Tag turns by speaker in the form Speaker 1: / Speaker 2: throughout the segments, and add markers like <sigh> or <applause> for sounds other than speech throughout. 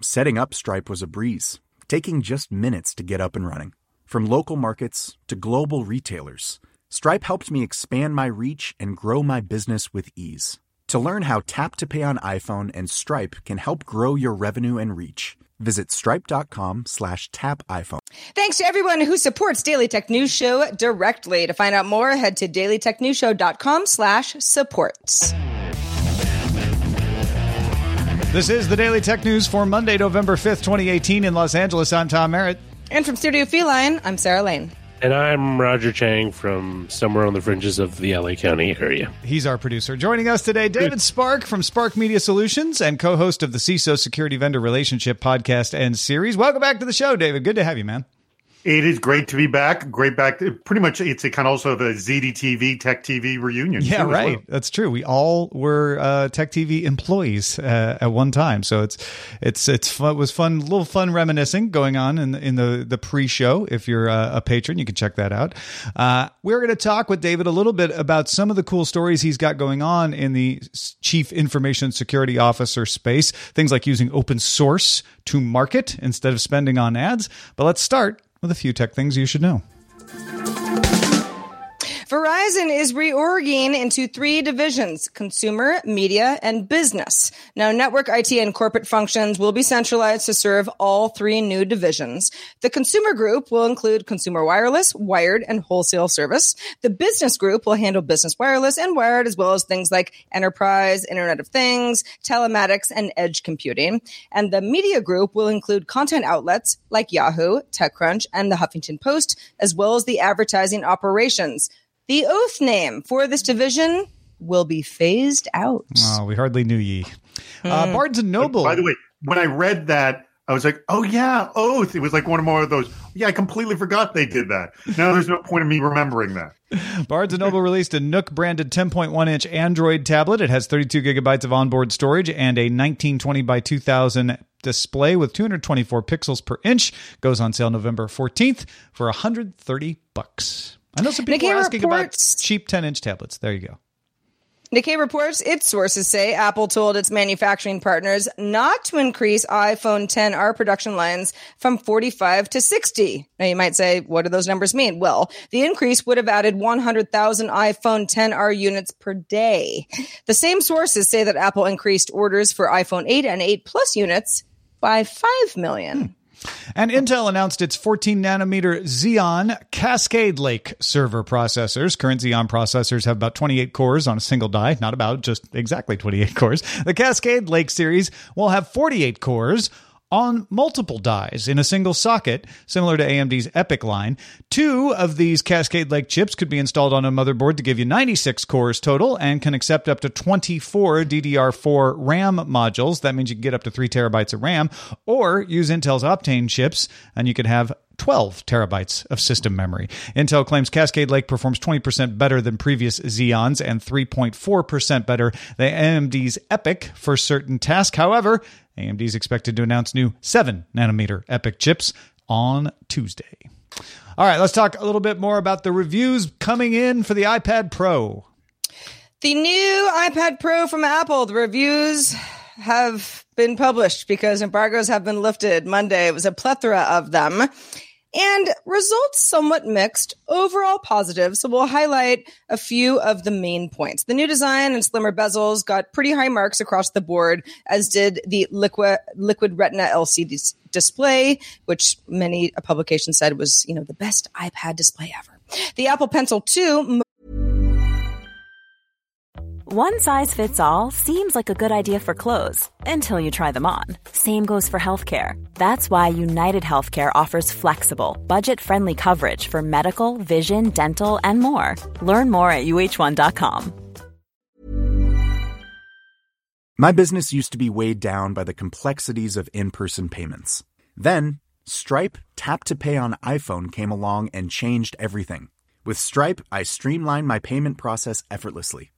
Speaker 1: Setting up Stripe was a breeze, taking just minutes to get up and running. From local markets to global retailers, Stripe helped me expand my reach and grow my business with ease. To learn how Tap to Pay on iPhone and Stripe can help grow your revenue and reach, visit stripe.com slash tap iPhone.
Speaker 2: Thanks to everyone who supports Daily Tech News Show directly. To find out more, head to dailytechnewsshow.com slash supports.
Speaker 3: This is the Daily Tech News for Monday, November 5th, 2018 in Los Angeles. I'm Tom Merritt.
Speaker 2: And from Studio Feline, I'm Sarah Lane.
Speaker 4: And I'm Roger Chang from somewhere on the fringes of the LA County area.
Speaker 3: He's our producer. Joining us today, David Spark from Spark Media Solutions and co host of the CISO Security Vendor Relationship podcast and series. Welcome back to the show, David. Good to have you, man.
Speaker 5: It is great to be back. Great back. Pretty much, it's a kind of also the ZDTV Tech TV reunion.
Speaker 3: Yeah, right.
Speaker 5: well.
Speaker 3: That's true. We all were uh, Tech TV employees uh, at one time, so it's it's it's fun, it was fun, little fun reminiscing going on in the, in the the pre-show. If you're uh, a patron, you can check that out. Uh, we're going to talk with David a little bit about some of the cool stories he's got going on in the chief information security officer space. Things like using open source to market instead of spending on ads. But let's start with a few tech things you should know.
Speaker 2: Verizon is reorging into three divisions consumer, media, and business. Now, network IT and corporate functions will be centralized to serve all three new divisions. The consumer group will include consumer wireless, wired, and wholesale service. The business group will handle business wireless and wired, as well as things like enterprise, Internet of Things, telematics, and edge computing. And the media group will include content outlets like Yahoo, TechCrunch, and the Huffington Post, as well as the advertising operations. The oath name for this division will be phased out.
Speaker 3: Oh, we hardly knew ye. Uh, Barnes and Noble.
Speaker 5: By the way, when I read that, I was like, oh, yeah, Oath. It was like one of more of those. Yeah, I completely forgot they did that. Now there's no point in me remembering that. <laughs>
Speaker 3: Barnes and Noble released a Nook branded 10.1 inch Android tablet. It has 32 gigabytes of onboard storage and a 1920 by 2000 display with 224 pixels per inch. Goes on sale November 14th for 130 bucks. I know some people
Speaker 2: Nikkei
Speaker 3: are asking
Speaker 2: reports-
Speaker 3: about cheap 10 inch tablets. There you go.
Speaker 2: Nikkei reports its sources say Apple told its manufacturing partners not to increase iPhone 10R production lines from 45 to 60. Now you might say, what do those numbers mean? Well, the increase would have added 100,000 iPhone 10R units per day. The same sources say that Apple increased orders for iPhone 8 and 8 Plus units by 5 million. Hmm.
Speaker 3: And Intel announced its 14 nanometer Xeon Cascade Lake server processors. Current Xeon processors have about 28 cores on a single die, not about, just exactly 28 cores. The Cascade Lake series will have 48 cores on multiple dies in a single socket, similar to AMD's EPYC line. Two of these Cascade Lake chips could be installed on a motherboard to give you 96 cores total and can accept up to 24 DDR4 RAM modules. That means you can get up to 3 terabytes of RAM, or use Intel's Optane chips and you could have 12 terabytes of system memory. Intel claims Cascade Lake performs 20% better than previous Xeons and 3.4% better than AMD's EPYC for certain tasks. However, AMD is expected to announce new 7 nanometer EPYC chips on Tuesday. All right, let's talk a little bit more about the reviews coming in for the iPad Pro.
Speaker 2: The new iPad Pro from Apple, the reviews have been published because embargoes have been lifted Monday. It was a plethora of them. And results somewhat mixed, overall positive. So we'll highlight a few of the main points. The new design and slimmer bezels got pretty high marks across the board, as did the liquid liquid retina LCD display, which many publications said was, you know, the best iPad display ever. The Apple Pencil 2
Speaker 6: one size fits all seems like a good idea for clothes until you try them on. Same goes for healthcare. That's why United Healthcare offers flexible, budget friendly coverage for medical, vision, dental, and more. Learn more at uh1.com.
Speaker 1: My business used to be weighed down by the complexities of in person payments. Then, Stripe Tap to Pay on iPhone came along and changed everything. With Stripe, I streamlined my payment process effortlessly.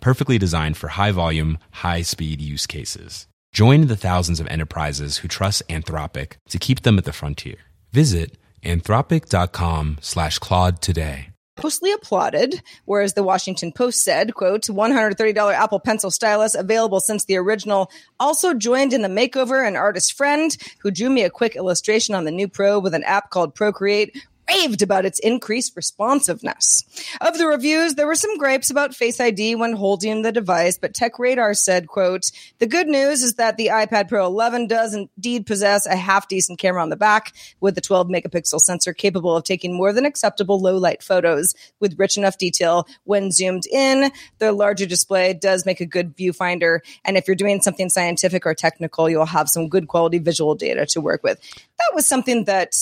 Speaker 7: perfectly designed for high volume, high speed use cases. Join the thousands of enterprises who trust Anthropic to keep them at the frontier. Visit anthropic.com slash Claude today.
Speaker 2: Mostly applauded, whereas the Washington Post said, quote, $130 Apple Pencil stylus available since the original. Also joined in the makeover an artist friend who drew me a quick illustration on the new Pro with an app called Procreate, raved about its increased responsiveness. Of the reviews, there were some gripes about Face ID when holding the device, but Tech Radar said, quote, the good news is that the iPad Pro 11 does indeed possess a half decent camera on the back with a 12 megapixel sensor capable of taking more than acceptable low light photos with rich enough detail when zoomed in. The larger display does make a good viewfinder. And if you're doing something scientific or technical, you'll have some good quality visual data to work with. That was something that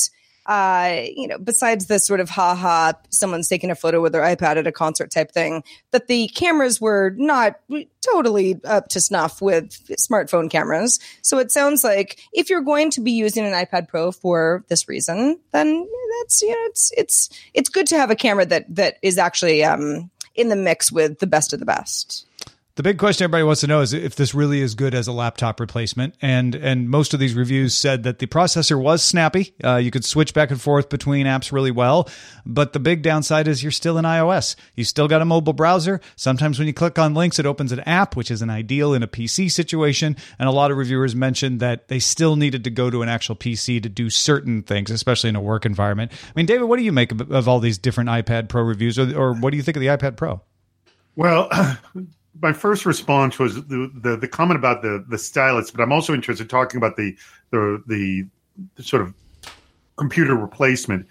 Speaker 2: uh, you know, besides this sort of ha ha, someone's taking a photo with their iPad at a concert type thing, that the cameras were not totally up to snuff with smartphone cameras. So it sounds like if you're going to be using an iPad Pro for this reason, then that's you know, it's it's it's good to have a camera that that is actually um, in the mix with the best of the best.
Speaker 3: The big question everybody wants to know is if this really is good as a laptop replacement, and and most of these reviews said that the processor was snappy. Uh, you could switch back and forth between apps really well, but the big downside is you're still in iOS. You still got a mobile browser. Sometimes when you click on links, it opens an app, which is an ideal in a PC situation. And a lot of reviewers mentioned that they still needed to go to an actual PC to do certain things, especially in a work environment. I mean, David, what do you make of, of all these different iPad Pro reviews, or, or what do you think of the iPad Pro?
Speaker 5: Well, <clears throat> my first response was the, the, the comment about the the stylus, but I'm also interested in talking about the the the, the sort of computer replacement.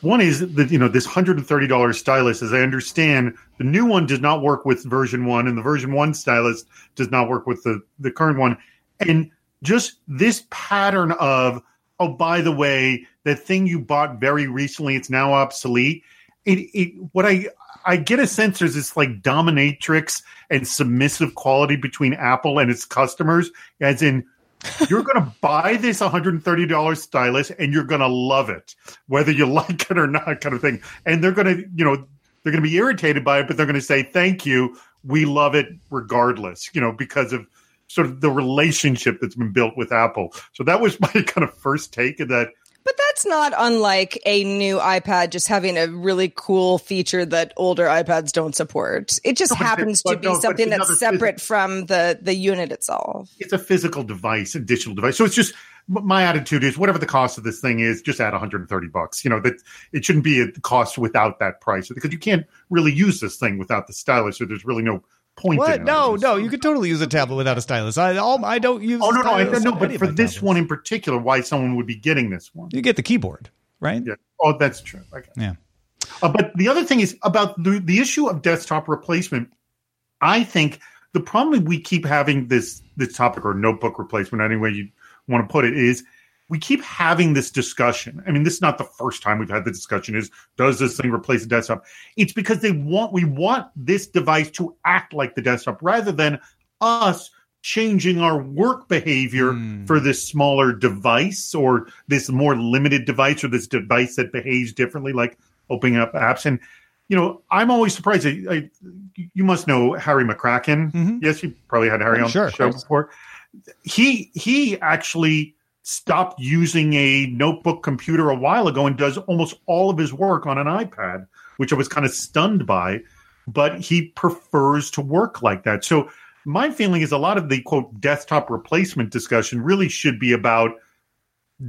Speaker 5: One is that you know this hundred and thirty dollars stylus, as I understand, the new one does not work with version one, and the version one stylus does not work with the the current one. And just this pattern of oh, by the way, that thing you bought very recently, it's now obsolete. It, it what I I get a sense there's this like dominatrix and submissive quality between Apple and its customers, as in <laughs> you're going to buy this $130 stylus and you're going to love it, whether you <laughs> like it or not, kind of thing. And they're going to, you know, they're going to be irritated by it, but they're going to say, thank you. We love it regardless, you know, because of sort of the relationship that's been built with Apple. So that was <laughs> my kind of first take of that
Speaker 2: but that's not unlike a new iPad just having a really cool feature that older iPads don't support. It just no, happens to be no, something that's separate phys- from the the unit itself.
Speaker 5: It's a physical device, a digital device. So it's just my attitude is whatever the cost of this thing is, just add 130 bucks. You know that it shouldn't be a cost without that price because you can't really use this thing without the stylus. So there's really no point.
Speaker 3: What? No, no, you could totally use a tablet without a stylus. I all, I don't use.
Speaker 5: Oh no, no, I, no. But for this tablets. one in particular, why someone would be getting this one?
Speaker 3: You get the keyboard, right?
Speaker 5: Yeah. Oh, that's true. Okay.
Speaker 3: Yeah.
Speaker 5: Uh, but the other thing is about the, the issue of desktop replacement. I think the problem we keep having this this topic or notebook replacement, anyway you want to put it, is we keep having this discussion. I mean, this is not the first time we've had the discussion. Is does this thing replace the desktop? It's because they want we want this device to act like the desktop rather than us changing our work behavior
Speaker 3: Hmm.
Speaker 5: for this smaller device or this more limited device or this device that behaves differently, like opening up apps. And you know, I'm always surprised. I, I, you must know Harry McCracken.
Speaker 3: Mhm.
Speaker 5: Yes, you probably had Harry on
Speaker 3: Sure,
Speaker 5: the show before. He he actually stopped using a notebook computer a while ago and does almost all of his work on an iPad, which I was kind of stunned by. But he prefers to work like that. So my feeling is a lot of the quote desktop replacement discussion really should be about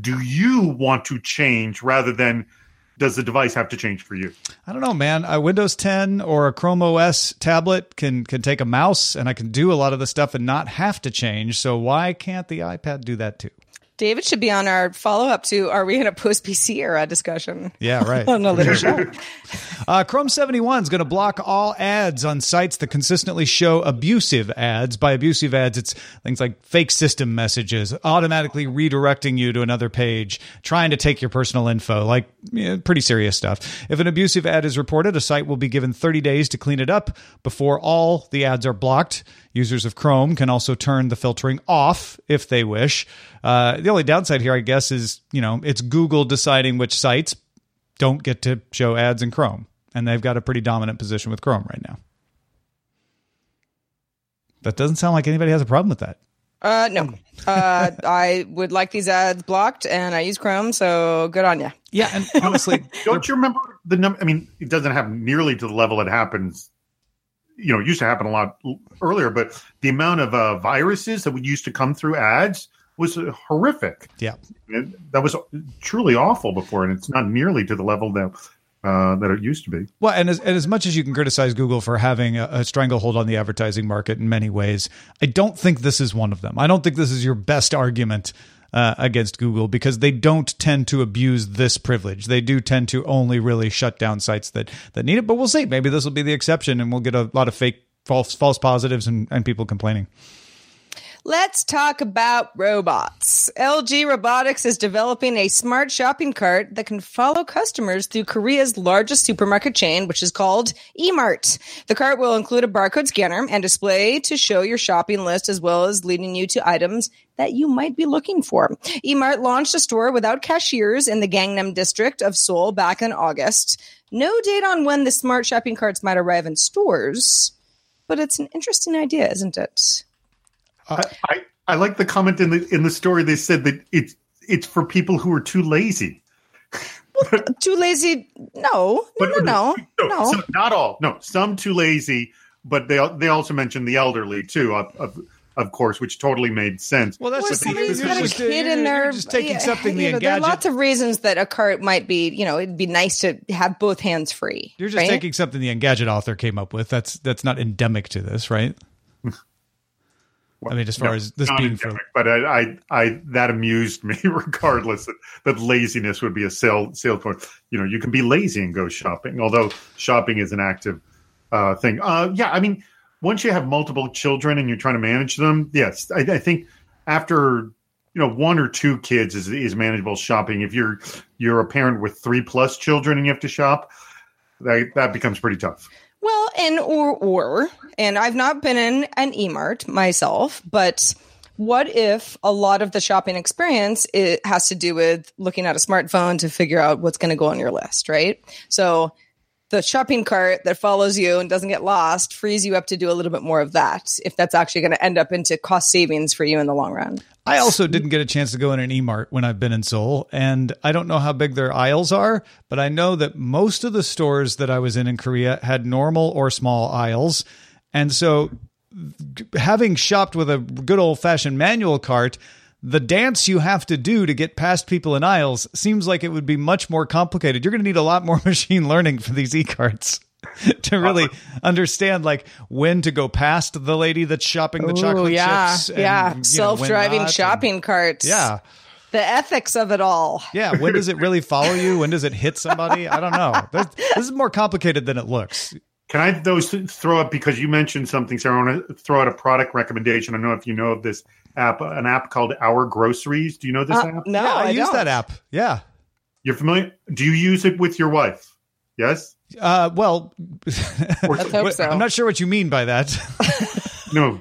Speaker 5: do you want to change rather than does the device have to change for you?
Speaker 3: I don't know, man. A Windows 10 or a Chrome OS tablet can can take a mouse, and I can do a lot of the stuff and not have to change. So why can't the iPad do that too?
Speaker 2: David should be on our follow up to Are we in a post PC era discussion?
Speaker 3: Yeah, right. <laughs>
Speaker 2: on a later show.
Speaker 3: Uh, Chrome 71 is going to block all ads on sites that consistently show abusive ads. By abusive ads, it's things like fake system messages, automatically redirecting you to another page, trying to take your personal info, like yeah, pretty serious stuff. If an abusive ad is reported, a site will be given 30 days to clean it up before all the ads are blocked. Users of Chrome can also turn the filtering off if they wish. Uh, the only downside here, I guess, is you know it's Google deciding which sites don't get to show ads in Chrome. And they've got a pretty dominant position with Chrome right now. That doesn't sound like anybody has a problem with that.
Speaker 2: Uh, no. Uh, <laughs> I would like these ads blocked, and I use Chrome, so good on you.
Speaker 3: Yeah, and honestly, <laughs>
Speaker 5: Don't you remember the number? I mean, it doesn't happen nearly to the level it happens. You know, it used to happen a lot earlier, but the amount of uh, viruses that would used to come through ads was horrific.
Speaker 3: yeah.
Speaker 5: It, that was truly awful before, and it's not nearly to the level that uh, that it used to be.
Speaker 3: Well, and as, and as much as you can criticize Google for having a, a stranglehold on the advertising market in many ways, I don't think this is one of them. I don't think this is your best argument uh, against Google because they don't tend to abuse this privilege. They do tend to only really shut down sites that that need it. But we'll see. Maybe this will be the exception, and we'll get a lot of fake false false positives and, and people complaining.
Speaker 2: Let's talk about robots. LG Robotics is developing a smart shopping cart that can follow customers through Korea's largest supermarket chain, which is called eMart. The cart will include a barcode scanner and display to show your shopping list as well as leading you to items that you might be looking for. eMart launched a store without cashiers in the Gangnam district of Seoul back in August. No date on when the smart shopping carts might arrive in stores, but it's an interesting idea, isn't it?
Speaker 5: I, I, I like the comment in the in the story. They said that it's it's for people who are too lazy.
Speaker 2: too lazy. No, no, no, no, no.
Speaker 5: some- not all. No, some too lazy, but they they also mentioned the elderly too, of of, of course, which totally made sense.
Speaker 3: Well, that's
Speaker 2: Or
Speaker 3: the thing.
Speaker 2: somebody's
Speaker 3: You're
Speaker 2: got a kid in there.
Speaker 3: You're just taking something
Speaker 2: you know, There are lots of reasons that a cart might be, you know, it'd be nice to have both hands free.
Speaker 3: You're just
Speaker 2: right?
Speaker 3: taking something the Engadget author came up with. That's that's not endemic to this, right? I mean, as far
Speaker 5: No,
Speaker 3: as this being for
Speaker 5: but I, I, I, that amused me. <laughs> Regardless, that, that laziness would be a sale sale point. You know, you can be lazy and go shopping, although shopping is an active uh, thing. Uh, yeah, I mean, once you have multiple children and you're trying to manage them, yes, I, I think after you know one or two kids is is manageable shopping. If you're you're a parent with three plus children and you have to shop, that that becomes pretty tough.
Speaker 2: Well, and or or, and I've not been in an eMart myself, but what if a lot of the shopping experience it has to do with looking at a smartphone to figure out what's going to go on your list, right? So the shopping cart that follows you and doesn't get lost frees you up to do a little bit more of that if that's actually going to end up into cost savings for you in the long run.
Speaker 3: I also didn't get a chance to go in an E-Mart when I've been in Seoul, and I don't know how big their aisles are, but I know that most of the stores that I was in in Korea had normal or small aisles, and so having shopped with a good old fashioned manual cart. The dance you have to do to get past people in aisles seems like it would be much more complicated. You're going to need a lot more <laughs> machine learning for these e-carts <laughs> to really understand like when to go past the lady that's shopping the chocolate
Speaker 2: yeah,
Speaker 3: chips. and,
Speaker 2: yeah.
Speaker 3: you know, when
Speaker 2: Self-driving
Speaker 3: not, and-
Speaker 2: shopping carts.
Speaker 3: yeah.
Speaker 2: The ethics of it all.
Speaker 3: Yeah, when does it really follow you? When does it hit somebody? I don't know. <laughs> This, this is more complicated than it looks.
Speaker 5: Can I those throw up because you mentioned something, Sarah? I want to throw out a product recommendation. I don't know if you know of this app, an app called Our Groceries. Do you know this
Speaker 2: Uh,
Speaker 5: app?
Speaker 2: no,
Speaker 3: yeah, I,
Speaker 2: I,
Speaker 3: use
Speaker 2: don't.
Speaker 3: that app. Yeah.
Speaker 5: You're familiar? Do you use it with your wife? Yes.
Speaker 3: Uh, well, <laughs>
Speaker 2: Let's hope so.
Speaker 3: I'm not sure what you mean by that. <laughs>
Speaker 5: No.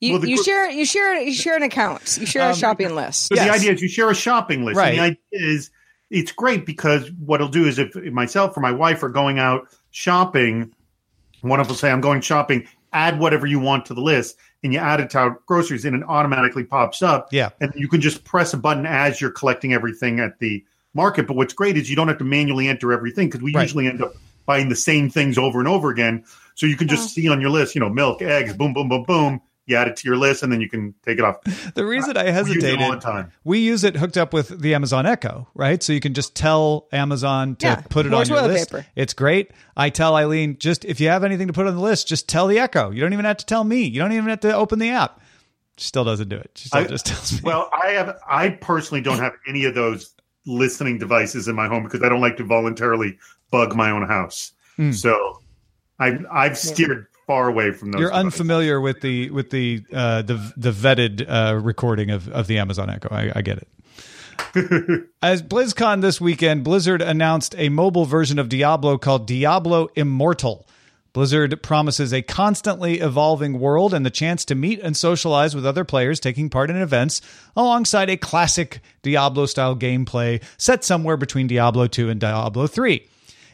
Speaker 2: You,
Speaker 5: Well, the
Speaker 2: you share you share you share an account. You share a
Speaker 3: Um,
Speaker 2: shopping list.
Speaker 5: So
Speaker 3: Yes.
Speaker 5: the idea is you share a shopping list.
Speaker 3: Right.
Speaker 5: And the idea is it's great because what it'll do is if myself or my wife are going out shopping, one of us will say, I'm going shopping, add whatever you want to the list, and you add it to our groceries and it automatically pops up.
Speaker 3: Yeah.
Speaker 5: And you can just press a button as you're collecting everything at the market. But what's great is you don't have to manually enter everything because we
Speaker 3: Right.
Speaker 5: usually end up buying the same things over and over again. So you can just uh-huh. see on your list, you know, milk, eggs, boom, boom, boom, boom. You add it to your list and then you can take it off. <laughs>
Speaker 3: the reason I
Speaker 5: We use it
Speaker 3: hesitated,
Speaker 5: all the time.
Speaker 3: we use it hooked up with the Amazon Echo, right? So you can just tell Amazon to
Speaker 2: Yeah,
Speaker 3: put it on your list.
Speaker 2: paper.
Speaker 3: It's great. I tell Eileen, just if you have anything to put on the list, just tell the Echo. You don't even have to tell me. You don't even have to open the app. She still doesn't do it. She still
Speaker 5: I-
Speaker 3: just tells me.
Speaker 5: Well, I have. I personally don't have any of those listening devices in my home because I don't like to voluntarily bug my own house.
Speaker 3: Hmm.
Speaker 5: So, I I've steered far away from those.
Speaker 3: You're
Speaker 5: devices.
Speaker 3: unfamiliar with the with the uh, the the vetted uh, recording of, of the Amazon Echo. I, I get it. <laughs> As BlizzCon this weekend, Blizzard announced a mobile version of Diablo called Diablo Immortal. Blizzard promises a constantly evolving world and the chance to meet and socialize with other players taking part in events alongside a classic Diablo style gameplay set somewhere between Diablo 2 and Diablo 3.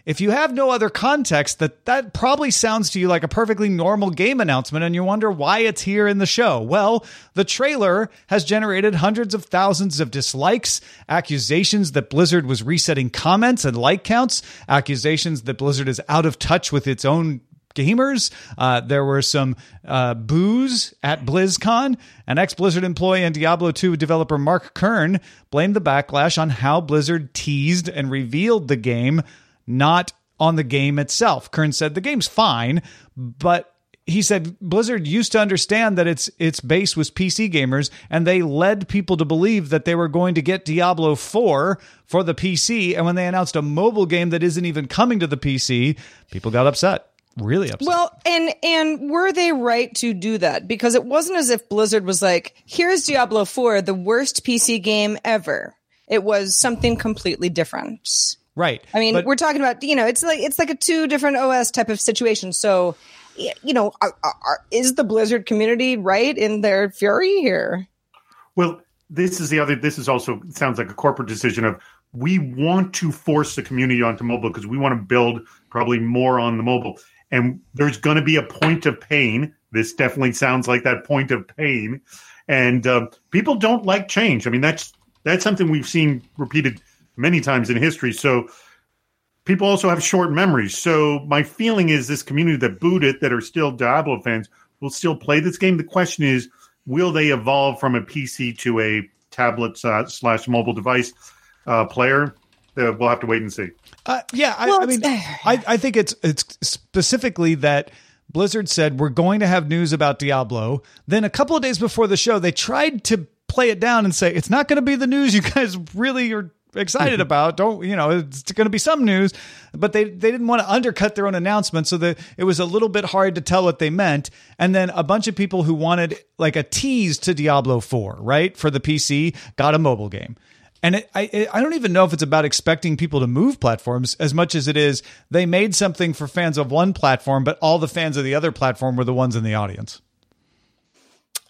Speaker 3: If you have no other context, that that probably sounds to you like a perfectly normal game announcement and you wonder why it's here in the show. Well, the trailer has generated hundreds of thousands of dislikes, accusations that Blizzard was resetting comments and like counts, accusations that Blizzard is out of touch with its own gamers. Uh, there were some uh, boos at BlizzCon. An ex Blizzard employee and Diablo 2 developer Mark Kern blamed the backlash on how Blizzard teased and revealed the game, not on the game itself. Kern said the game's fine, but he said Blizzard used to understand that its its base was PC gamers, and they led people to believe that they were going to get Diablo 4 for the PC. And when they announced a mobile game that isn't even coming to the PC, people got upset. Really upset.
Speaker 2: Well, and and were they right to do that? Because it wasn't as if Blizzard was like, "Here's Diablo 4, the worst PC game ever." It was something completely different.
Speaker 3: Right.
Speaker 2: I mean,
Speaker 3: But-
Speaker 2: we're talking about you know, it's like it's like a two different OS type of situation. So, you know, are, are, is the Blizzard community right in their fury here?
Speaker 5: Well, this is the other. This is also sounds like a corporate decision of we want to force the community onto mobile because we want to build probably more on the mobile, and there's going to be a point of pain. This definitely sounds like that point of pain, and uh, people don't like change. I mean, that's that's something we've seen repeated many times in history. So people also have short memories. So my feeling is this community that booed it, that are still Diablo fans, will still play this game. The question is, will they evolve from a PC to a tablet uh, slash mobile device uh, player? Uh, we'll have to wait and see.
Speaker 3: Uh, yeah, I,
Speaker 2: Well,
Speaker 3: I mean, I, I think it's it's specifically that Blizzard said we're going to have news about Diablo. Then a couple of days before the show, they tried to play it down and say it's not going to be the news you guys really are excited mm-hmm. about. Don't you know? It's going to be some news, but they they didn't want to undercut their own announcement, so that it was a little bit hard to tell what they meant. And then a bunch of people who wanted like a tease to Diablo Four, right, for the PC, got a mobile game. And it, I, I don't even know if it's about expecting people to move platforms as much as it is they made something for fans of one platform, but all the fans of the other platform were the ones in the audience.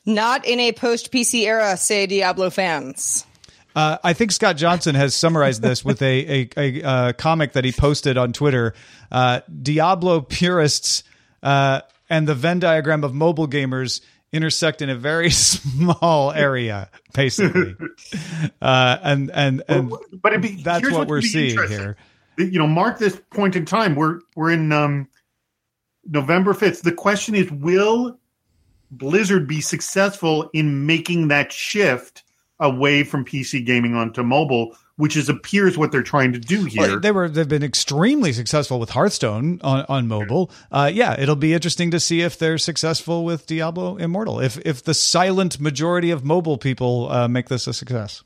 Speaker 2: Not in a post PC era, say Diablo fans.
Speaker 3: Uh, I think Scott Johnson has summarized this with a, a, a, uh comic that he posted on Twitter. Uh, Diablo purists uh, and the Venn diagram of mobile gamers intersect in a very <laughs> small area, basically. Uh, and and and
Speaker 5: But be,
Speaker 3: that's what we're seeing here.
Speaker 5: You know, mark this point in time. We're we're in um, November fifth. The question is, will Blizzard be successful in making that shift away from PC gaming onto mobile, which is appears what they're trying to do here?
Speaker 3: Well, they were they've been extremely successful with Hearthstone on, on mobile. Uh, yeah, it'll be interesting to see if they're successful with Diablo Immortal. If if the silent majority of mobile people uh, make this a success.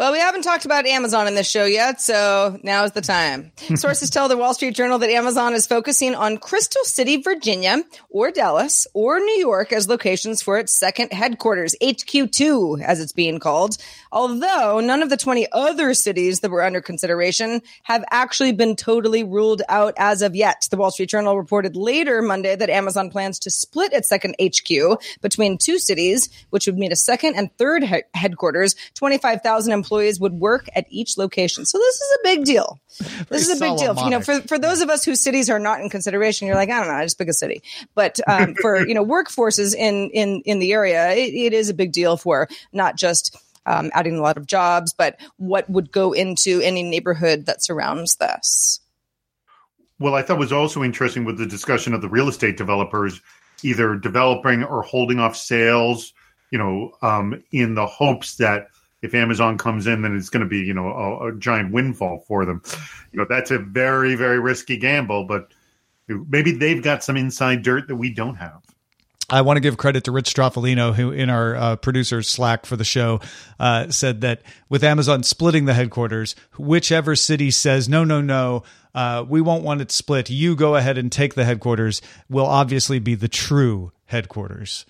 Speaker 2: Well, we haven't talked about Amazon in this show yet, so now is the time. <laughs> Sources tell the Wall Street Journal that Amazon is focusing on Crystal City, Virginia, or Dallas, or New York as locations for its second headquarters, HQ2, as it's being called. Although none of the 20 other cities that were under consideration have actually been totally ruled out as of yet. The Wall Street Journal reported later Monday that Amazon plans to split its second HQ between two cities, which would mean a second and third he- headquarters. 25,000 employees would work at each location. So this is a big deal. This is a big deal. You know, for, for those of us whose cities are not in consideration, you're like, I don't know, I just pick a city. But um, <laughs> for, you know, workforces in, in, in the area, it, it is a big deal for not just um, adding a lot of jobs, but what would go into any neighborhood that surrounds this.
Speaker 5: Well, I thought was also interesting with the discussion of the real estate developers either developing or holding off sales, you know, um, in the hopes that if Amazon comes in, then it's going to be, you know, a, a, giant windfall for them. You know, that's a very, very risky gamble, but maybe they've got some inside dirt that we don't have.
Speaker 3: I want to give credit to Rich Stroffolino, who in our uh, producers Slack for the show uh, said that with Amazon splitting the headquarters, whichever city says no, no, no, uh, we won't want it split. You go ahead and take the headquarters. Will obviously be the true headquarters.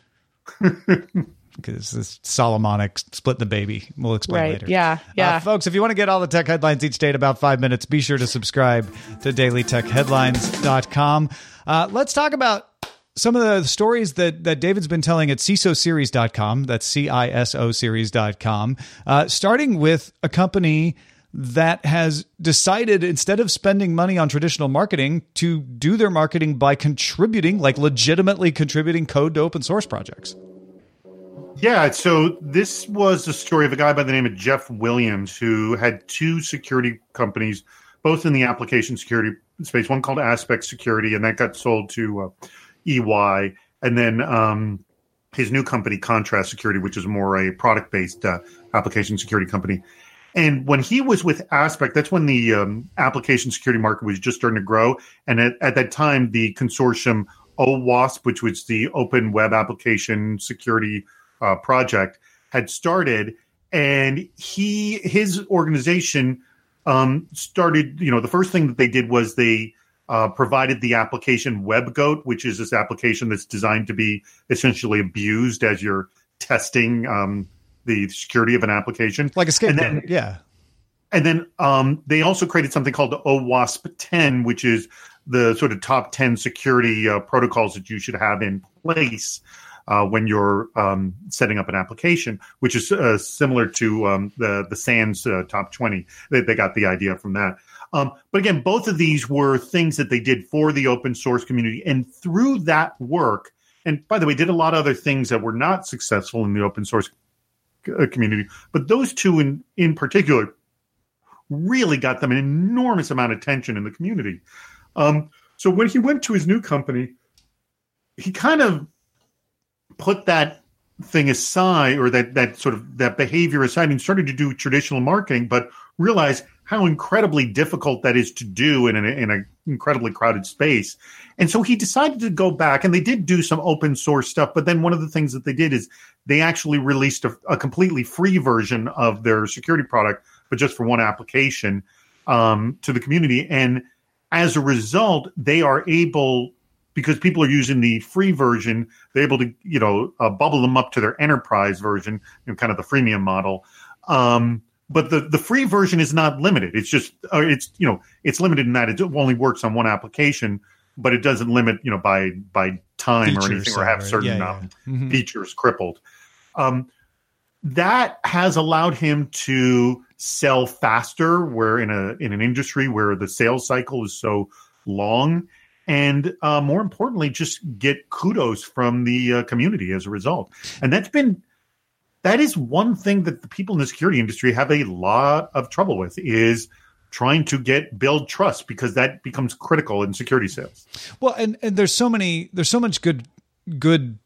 Speaker 3: <laughs> because this Solomonic split the baby. We'll explain
Speaker 2: right.
Speaker 3: later.
Speaker 2: Yeah. Yeah.
Speaker 3: Uh, folks, if you want to get all the tech headlines each day in about five minutes, be sure to subscribe to dailytechheadlines.com. Uh, let's talk about some of the stories that, that David's been telling at CISOseries.com. That's C-I-S-O series.com. Uh, starting with a company that has decided instead of spending money on traditional marketing to do their marketing by contributing, like legitimately contributing code to open source projects.
Speaker 5: Yeah, so this was the story of a guy by the name of Jeff Williams who had two security companies, both in the application security space. One called Aspect Security, and that got sold to uh, EY, and then um, his new company, Contrast Security, which is more a product based uh, application security company. And when he was with Aspect, that's when the um, application security market was just starting to grow. And at, at that time, the consortium OWASP, which was the Open Web Application Security uh, project had started, and he his organization um, started. You know, the first thing that they did was they uh, provided the application WebGoat, which is this application that's designed to be essentially abused as you're testing um, the security of an application,
Speaker 3: like a skateboard. yeah.
Speaker 5: And then um, they also created something called the OWASP 10, which is the sort of top 10 security uh, protocols that you should have in place uh, when you're um, setting up an application, which is uh, similar to um, the the SANS uh, top twenty. They, they, got the idea from that. Um, but again, both of these were things that they did for the open source community, and through that work, and by the way, did a lot of other things that were not successful in the open source uh, community. But those two in in particular really got them an enormous amount of attention in the community. Um, so when he went to his new company, he kind of put that thing aside or that that sort of that behavior aside and started to do traditional marketing but realize how incredibly difficult that is to do in an in an incredibly crowded space. And so he decided to go back and they did do some open source stuff but then one of the things that they did is they actually released a, a completely free version of their security product but just for one application um, to the community. And as a result they are able because people are using the free version, they're able to, you know, uh, bubble them up to their enterprise version, you know, kind of the freemium model. Um, but the, the free version is not limited. It's just, uh, it's, you know, it's limited in that it only works on one application, but it doesn't limit, you know, by, by time features, or anything or have certain yeah, yeah. Um, mm-hmm. features crippled. Um, that has allowed him to sell faster where in a, in an industry where the sales cycle is so long and uh, more importantly, just get kudos from the uh, community as a result. And that's been that is one thing that the people in the security industry have a lot of trouble with is trying to get build trust because that becomes critical in security sales.
Speaker 3: Well, and, and there's so many there's so much good good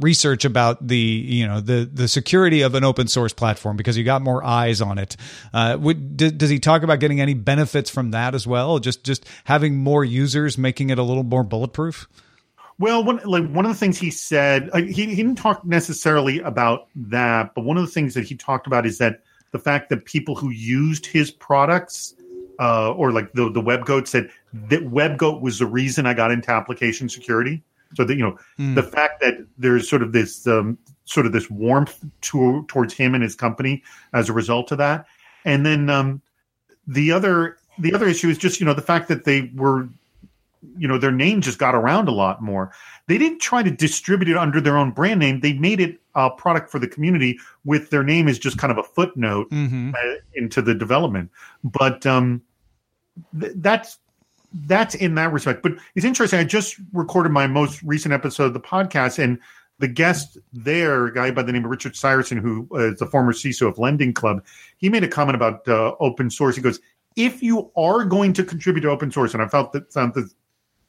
Speaker 3: research about the you know the the security of an open source platform because you got more eyes on it. Uh, would, d- does he talk about getting any benefits from that as well? Just just having more users, making it a little more bulletproof.
Speaker 5: Well, one like one of the things he said, uh, he, he didn't talk necessarily about that, but one of the things that he talked about is that the fact that people who used his products uh, or like the the WebGoat said that web WebGoat was the reason I got into application security. So that you know
Speaker 3: Hmm.
Speaker 5: the fact that there's sort of this um, sort of this warmth to, towards him and his company as a result of that, and then um, the other the other issue is just you know the fact that they were you know their name just got around a lot more they didn't try to distribute it under their own brand name they made it a product for the community with their name as just kind of a footnote
Speaker 3: Mhm.
Speaker 5: uh, into the development but um th- that's that's in that respect. But it's interesting i just recorded my most recent episode of the podcast and the guest there a guy by the name of richard Seiersen, who is uh, the former ciso of lending club he made a comment about uh, open source. He goes if you are going to contribute to open source and i felt that that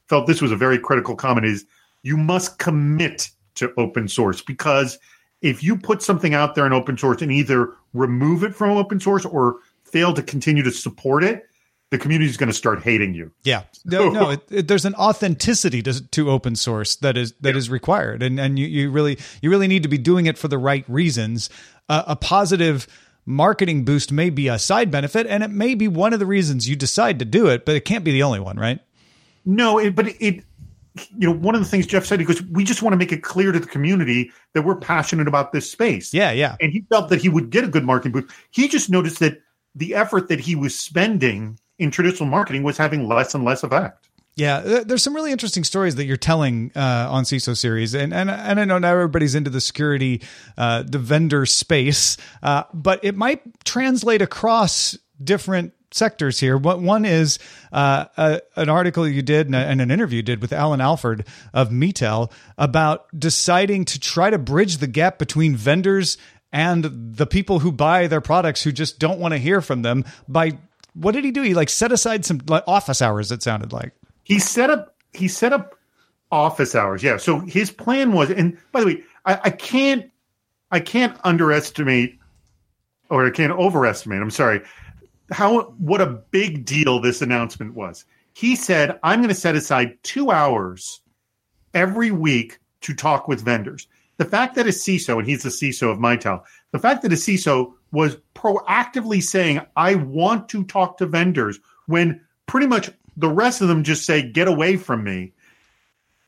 Speaker 5: felt this was a very critical comment is you must commit to open source because if you put something out there in open source and either remove it from open source or fail to continue to support it the community is going to start hating you
Speaker 3: Yeah, <laughs> no, no it, it, there's an authenticity to, to open source that is that is required, and and you, you really you really need to be doing it for the right reasons. Uh, a positive marketing boost may be a side benefit, and it may be one of the reasons you decide to do it, but it can't be the only one, right?
Speaker 5: No, it, but it, you know, one of the things Jeff said, he goes, we just want to make it clear to the community that we're passionate about this space.
Speaker 3: Yeah, yeah.
Speaker 5: And he felt that he would get a good marketing boost. He just noticed that the effort that he was spending in traditional marketing was having less and less effect.
Speaker 3: Yeah, there's some really interesting stories that you're telling uh, on CISO series, and and and I know not everybody's into the security, uh, the vendor space, uh, but it might translate across different sectors here. What one is uh, a, an article you did and, a- and an interview did with Alan Alford of Mitel about deciding to try to bridge the gap between vendors and the people who buy their products who just don't want to hear from them by what did he do? He like set aside some office hours. It sounded like.
Speaker 5: He set up he set up office hours. Yeah. So his plan was, and by the way, I, I can't I can't underestimate or I can't overestimate. I'm sorry. How what a big deal this announcement was. He said, "I'm going to set aside two hours every week to talk with vendors." The fact that a CISO, and he's the CISO of Mitel, the fact that a CISO was proactively saying, "I want to talk to vendors," when pretty much the rest of them just say, "Get away from me."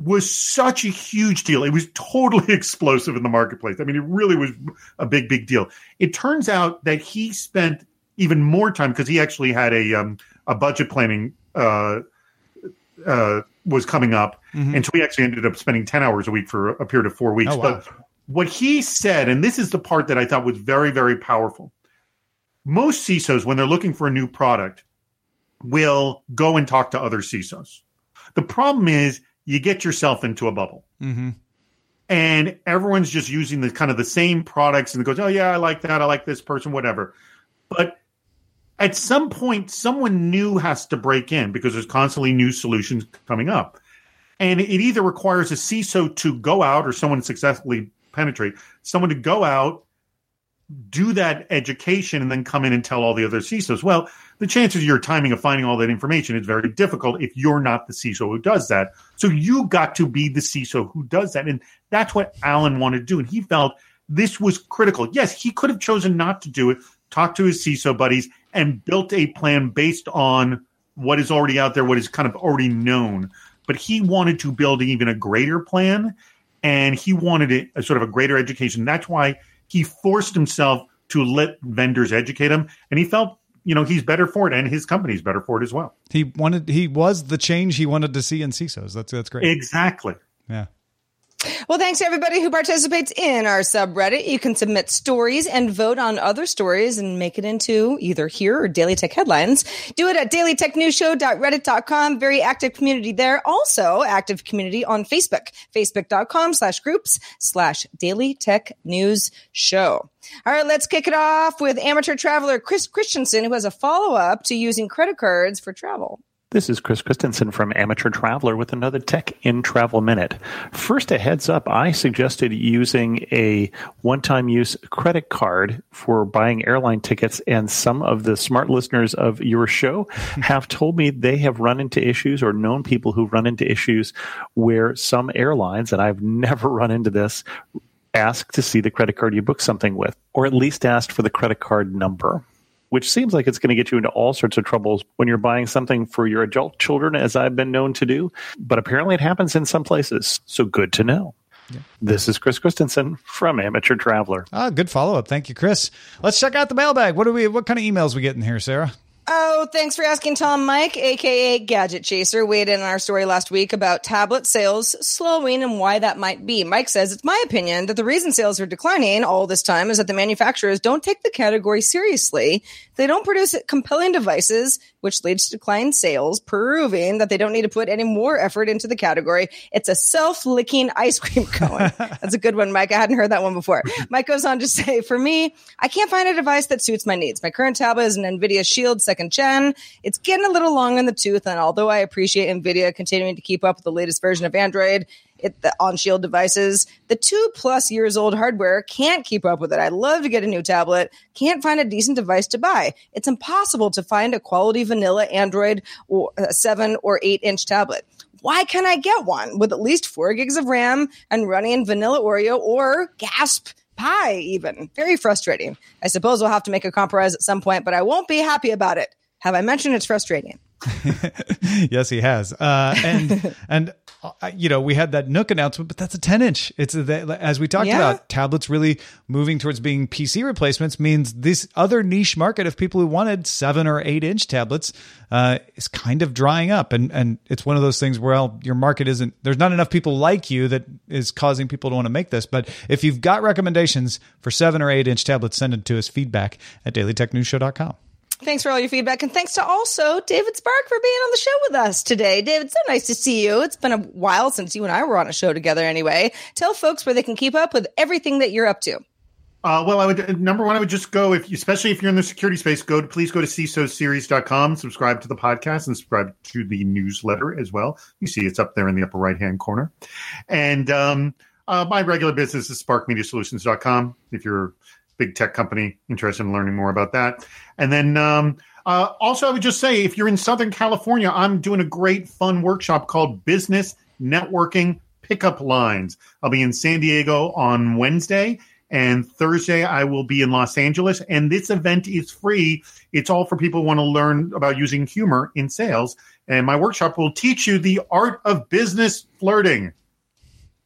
Speaker 5: was such a huge deal. It was totally <laughs> explosive in the marketplace. I mean, it really was a big, big deal. It turns out that he spent even more time because he actually had a um, a budget planning uh, uh, was coming up, and so he actually ended up spending ten hours a week for a period of four weeks.
Speaker 3: Oh, wow.
Speaker 5: But what he said, and this is the part that I thought was very, very powerful. Most CISOs, when they're looking for a new product, will go and talk to other CISOs. The problem is you get yourself into a bubble
Speaker 3: Mm-hmm.
Speaker 5: and everyone's just using the kind of the same products and it goes, oh yeah, I like that, I like this person, whatever. But at some point, someone new has to break in because there's constantly new solutions coming up, and it either requires a CISO to go out or someone successfully penetrate, someone to go out, do that education, and then come in and tell all the other CISOs. Well, the chances of your timing of finding all that information is very difficult if you're not the CISO who does that. So you got to be the CISO who does that. And that's what Alan wanted to do. And he felt this was critical. Yes, he could have chosen not to do it, talk to his CISO buddies, and built a plan based on what is already out there, what is kind of already known. But he wanted to build even a greater plan and he wanted it a sort of a greater education. That's why he forced himself to let vendors educate him. And he felt, you know, he's better for it and his company's better for it as well.
Speaker 3: He wanted he was the change he wanted to see in CISOs. That's that's great.
Speaker 5: Exactly.
Speaker 3: yeah.
Speaker 2: Well, thanks to everybody who participates in our subreddit. You can submit stories and vote on other stories and make it into either here or Daily Tech headlines. Do it at dailytechnewsshow.reddit.com. Very active community there. Also active community on Facebook, facebook.com slash groups slash Daily Tech News Show. All right, let's kick it off with amateur traveler Chris Christensen, who has a follow up to using credit cards for travel.
Speaker 8: This is Chris Christensen from Amateur Traveler with another Tech in Travel Minute. First, a heads up I suggested using a one time use credit card for buying airline tickets, and some of the smart listeners of your show <laughs> have told me they have run into issues or known people who've run into issues where some airlines, and I've never <laughs> run into this, ask to see the credit card you booked something with, or at least ask for the credit card number, which seems like it's going to get you into all sorts of troubles when you're buying something for your adult children, as I've been known to do. But apparently it happens in some places. So good to know. This is Chris Christensen from Amateur Traveler.
Speaker 3: Ah, good follow up. Thank you, Chris. Let's check out the mailbag. What do we? What kind of emails we getting here, Sarah?
Speaker 2: Oh, thanks for asking, Tom Mike, aka Gadget Chaser, weighed in on our story last week about tablet sales slowing and why that might be. Mike says it's my opinion that the reason sales are declining all this time is that the manufacturers don't take the category seriously. They don't produce compelling devices, which leads to declined sales, proving that they don't need to put any more effort into the category. It's a self-licking ice cream cone. <laughs> That's a good one, Mike. I hadn't heard that one before. Mike goes on to say, for me, I can't find a device that suits my needs. My current tablet is an NVIDIA Shield second gen. It's getting a little long in the tooth, and although I appreciate NVIDIA continuing to keep up with the latest version of Android, it, the on Shield devices, the two plus years old hardware can't keep up with it. I'd love to get a new tablet, can't find a decent device to buy. It's impossible to find a quality vanilla Android or a seven or eight inch tablet. Why can't I get one with at least four gigs of RAM and running vanilla Oreo or gasp Pie even? Very frustrating. I suppose we'll have to make a compromise at some point, but I won't be happy about it. Have I mentioned it's frustrating? <laughs>
Speaker 3: yes, he has. Uh, and <laughs> and uh, you know we had that Nook announcement, but that's a 10 inch. It's a, as we talked
Speaker 2: Yeah.
Speaker 3: about tablets really moving towards being PC replacements means this other niche market of people who wanted seven or eight inch tablets uh, is kind of drying up. And and it's one of those things where well, your market isn't. There's not enough people like you that is causing people to want to make this. But if you've got recommendations for seven or eight inch tablets, send it to us. Feedback at dailytechnewsshow.com.
Speaker 2: Thanks for all your feedback. And thanks to also David Spark for being on the show with us today. David, so nice to see you. It's been a while since you and I were on a show together anyway. Tell folks where they can keep up with everything that you're up to.
Speaker 5: Uh, well, I would number one, I would just go if, especially if you're in the security space, go to please go to CISOseries.com, subscribe to the podcast, and subscribe to the newsletter as well. You see, it's up there in the upper right hand corner. And um, uh, my regular business is SparkMediaSolutions.com. If you're big tech company interested in learning more about that, and then um, uh, also I would just say if you're in Southern California, I'm doing a great fun workshop called Business Networking Pickup Lines. I'll be in San Diego on Wednesday. And Thursday, I will be in Los Angeles. And this event is free. It's all for people who want to learn about using humor in sales. And my workshop will teach you the art of business flirting.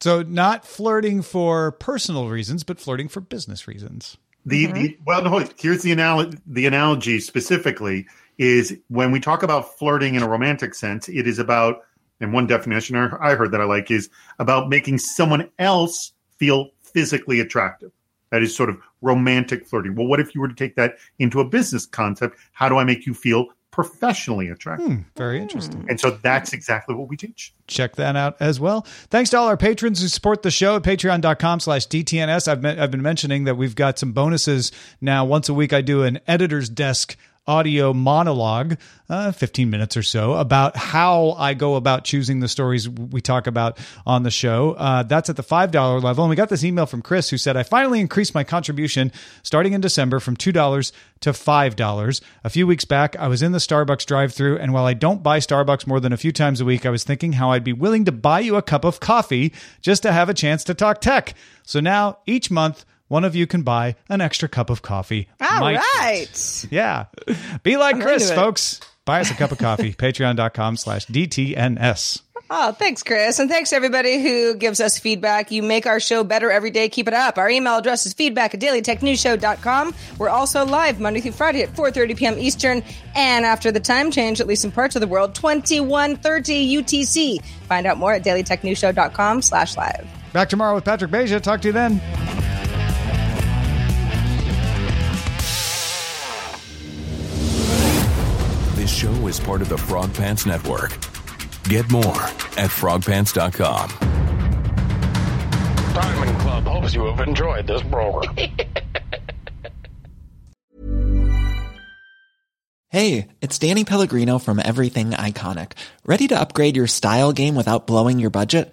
Speaker 3: So not flirting for personal reasons, but flirting for business reasons.
Speaker 5: The, mm-hmm. the well, no, here's the analogy. The analogy specifically is when we talk about flirting in a romantic sense, it is about, and one definition I I heard that I like is about making someone else feel physically attractive. That is sort of romantic flirting. Well, what if you were to take that into a business concept? How do I make you feel professionally attractive?
Speaker 3: Hmm, very interesting.
Speaker 5: And so that's exactly what we teach.
Speaker 3: check that out as well. Thanks to all our patrons who support the show at patreon.com slash DTNS. I've, me- I've been mentioning that we've got some bonuses now. Once a week, I do an editor's desk audio monologue, uh, 15 minutes or so, about how I go about choosing the stories we talk about on the show. Uh, that's at the $5 level. And we got this email from Chris who said, I finally increased my contribution starting in December from $2 to $5. A few weeks back, I was in the Starbucks drive through, and while I don't buy Starbucks more than a few times a week, I was thinking how I'd be willing to buy you a cup of coffee just to have a chance to talk tech. So now each month, one of you can buy an extra cup of coffee.
Speaker 2: All
Speaker 3: My
Speaker 2: right.
Speaker 3: Yeah. Be like
Speaker 2: I'm
Speaker 3: Chris,
Speaker 2: into it.
Speaker 3: folks. Buy us a cup of coffee. <laughs> Patreon.com slash DTNS.
Speaker 2: Oh, thanks, Chris. And thanks everybody who gives us feedback. You make our show better every day. Keep it up. Our email address is feedback at dailytechnewsshow.com. We're also live Monday through Friday at 4.30 p.m. Eastern. And after the time change, at least in parts of the world, 2130 UTC. Find out more at dailytechnewsshow.com slash live.
Speaker 3: Back tomorrow with Patrick Beja. Talk to you then.
Speaker 9: Show is part of the Frog Pants Network. Get more at frogpants.com.
Speaker 10: Diamond Club hopes you have enjoyed this program. <laughs>
Speaker 11: Hey, it's Danny Pellegrino from Everything Iconic. Ready to upgrade your style game without blowing your budget?